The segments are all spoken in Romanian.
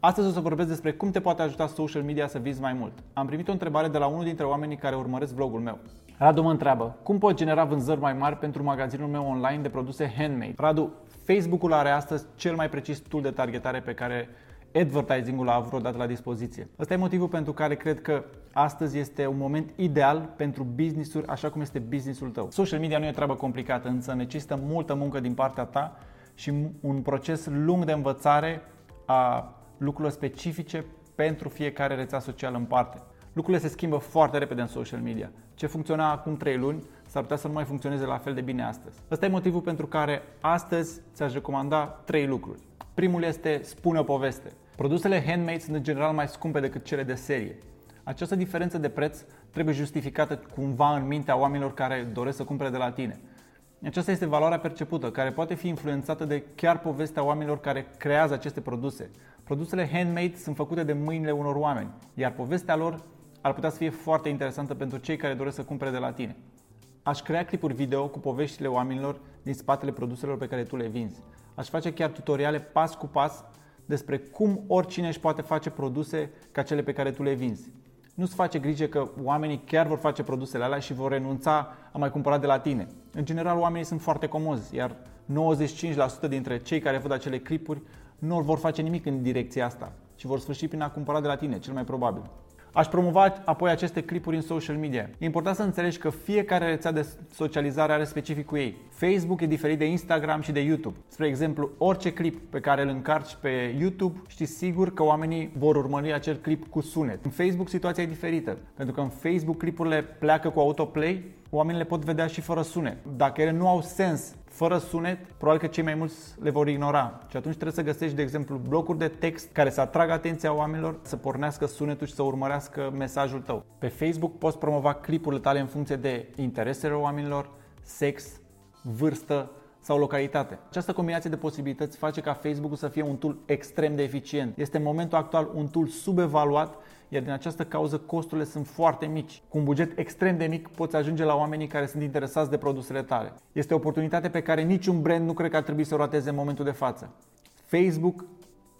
Astăzi o să vorbesc despre cum te poate ajuta social media să vizi mai mult. Am primit o întrebare de la unul dintre oamenii care urmăresc vlogul meu. Radu mă întreabă, cum pot genera vânzări mai mari pentru magazinul meu online de produse handmade? Radu, Facebook-ul are astăzi cel mai precis tool de targetare pe care advertising-ul a avut vreodată la dispoziție. Ăsta e motivul pentru care cred că astăzi este un moment ideal pentru business-uri așa cum este business-ul tău. Social media nu e treabă complicată, însă necesită multă muncă din partea ta și un proces lung de învățare a lucrurilor specifice pentru fiecare rețea socială în parte. Lucrurile se schimbă foarte repede în social media. Ce funcționa acum 3 luni s-ar putea să nu mai funcționeze la fel de bine astăzi. Ăsta e motivul pentru care astăzi ți-aș recomanda 3 lucruri. Primul este spune o poveste. Produsele handmade sunt în general mai scumpe decât cele de serie. Această diferență de preț trebuie justificată cumva în mintea oamenilor care doresc să cumpere de la tine. Aceasta este valoarea percepută, care poate fi influențată de chiar povestea oamenilor care creează aceste produse. Produsele handmade sunt făcute de mâinile unor oameni, iar povestea lor ar putea să fie foarte interesantă pentru cei care doresc să cumpere de la tine. Aș crea clipuri video cu poveștile oamenilor din spatele produselor pe care tu le vinzi. Aș face chiar tutoriale pas cu pas despre cum oricine își poate face produse ca cele pe care tu le vinzi. Nu-ți face grijă că oamenii chiar vor face produsele alea și vor renunța a mai cumpăra de la tine. În general, oamenii sunt foarte comozi, iar 95% dintre cei care văd acele clipuri nu vor face nimic în direcția asta și vor sfârși prin a cumpăra de la tine, cel mai probabil. Aș promova apoi aceste clipuri în social media. E important să înțelegi că fiecare rețea de socializare are specificul ei. Facebook e diferit de Instagram și de YouTube. Spre exemplu, orice clip pe care îl încarci pe YouTube, știi sigur că oamenii vor urmări acel clip cu sunet. În Facebook situația e diferită, pentru că în Facebook clipurile pleacă cu autoplay, oamenii le pot vedea și fără sunet. Dacă ele nu au sens fără sunet, probabil că cei mai mulți le vor ignora. Și atunci trebuie să găsești, de exemplu, blocuri de text care să atragă atenția oamenilor, să pornească sunetul și să urmărească mesajul tău. Pe Facebook poți promova clipurile tale în funcție de interesele oamenilor, sex, vârstă, sau localitate. Această combinație de posibilități face ca Facebook să fie un tool extrem de eficient. Este în momentul actual un tool subevaluat iar din această cauză costurile sunt foarte mici. Cu un buget extrem de mic poți ajunge la oamenii care sunt interesați de produsele tale. Este o oportunitate pe care niciun brand nu cred că ar trebui să o rateze în momentul de față. Facebook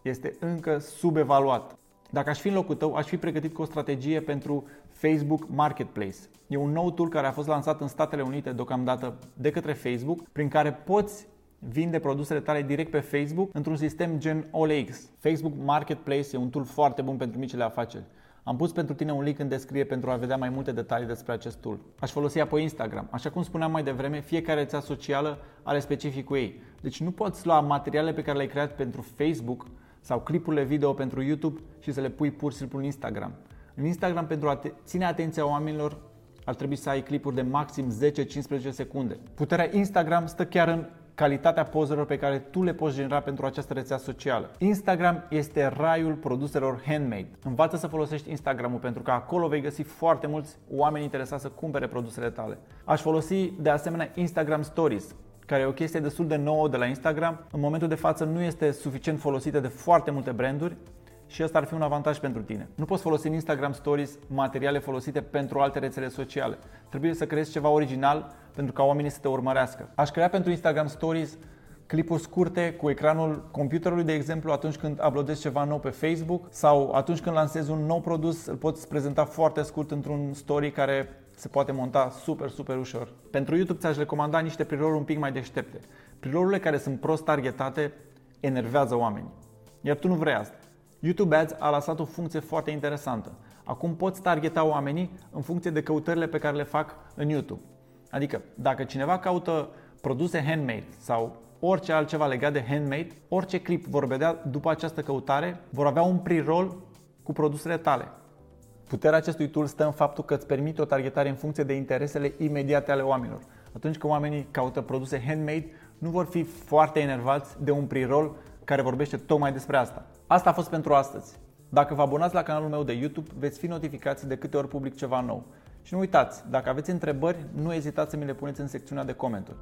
este încă subevaluat. Dacă aș fi în locul tău, aș fi pregătit cu o strategie pentru Facebook Marketplace. E un nou tool care a fost lansat în Statele Unite deocamdată de către Facebook, prin care poți vinde produsele tale direct pe Facebook într-un sistem gen OLX. Facebook Marketplace e un tool foarte bun pentru micile afaceri. Am pus pentru tine un link în descriere pentru a vedea mai multe detalii despre acest tool. Aș folosi apoi Instagram. Așa cum spuneam mai devreme, fiecare rețea socială are specificul ei. Deci nu poți lua materiale pe care le-ai creat pentru Facebook sau clipurile video pentru YouTube și să le pui pur și simplu în Instagram. În Instagram, pentru a te ține atenția oamenilor, ar trebui să ai clipuri de maxim 10-15 secunde. Puterea Instagram stă chiar în calitatea pozelor pe care tu le poți genera pentru această rețea socială. Instagram este raiul produselor handmade. Învață să folosești Instagramul pentru că acolo vei găsi foarte mulți oameni interesați să cumpere produsele tale. Aș folosi de asemenea Instagram Stories, care e o chestie destul de nouă de la Instagram. În momentul de față nu este suficient folosită de foarte multe branduri și ăsta ar fi un avantaj pentru tine. Nu poți folosi în Instagram Stories materiale folosite pentru alte rețele sociale. Trebuie să creezi ceva original pentru ca oamenii să te urmărească. Aș crea pentru Instagram Stories clipuri scurte cu ecranul computerului, de exemplu, atunci când uploadezi ceva nou pe Facebook sau atunci când lansezi un nou produs, îl poți prezenta foarte scurt într-un story care se poate monta super, super ușor. Pentru YouTube ți-aș recomanda niște pre un pic mai deștepte. pre care sunt prost targetate enervează oamenii. Iar tu nu vrei asta. YouTube Ads a lăsat o funcție foarte interesantă. Acum poți targeta oamenii în funcție de căutările pe care le fac în YouTube. Adică, dacă cineva caută produse handmade sau orice altceva legat de handmade, orice clip vor vedea după această căutare, vor avea un pre-roll cu produsele tale. Puterea acestui tool stă în faptul că îți permite o targetare în funcție de interesele imediate ale oamenilor. Atunci când oamenii caută produse handmade, nu vor fi foarte enervați de un pre-roll care vorbește tocmai despre asta. Asta a fost pentru astăzi. Dacă vă abonați la canalul meu de YouTube, veți fi notificați de câte ori public ceva nou. Și nu uitați, dacă aveți întrebări, nu ezitați să mi le puneți în secțiunea de comentarii.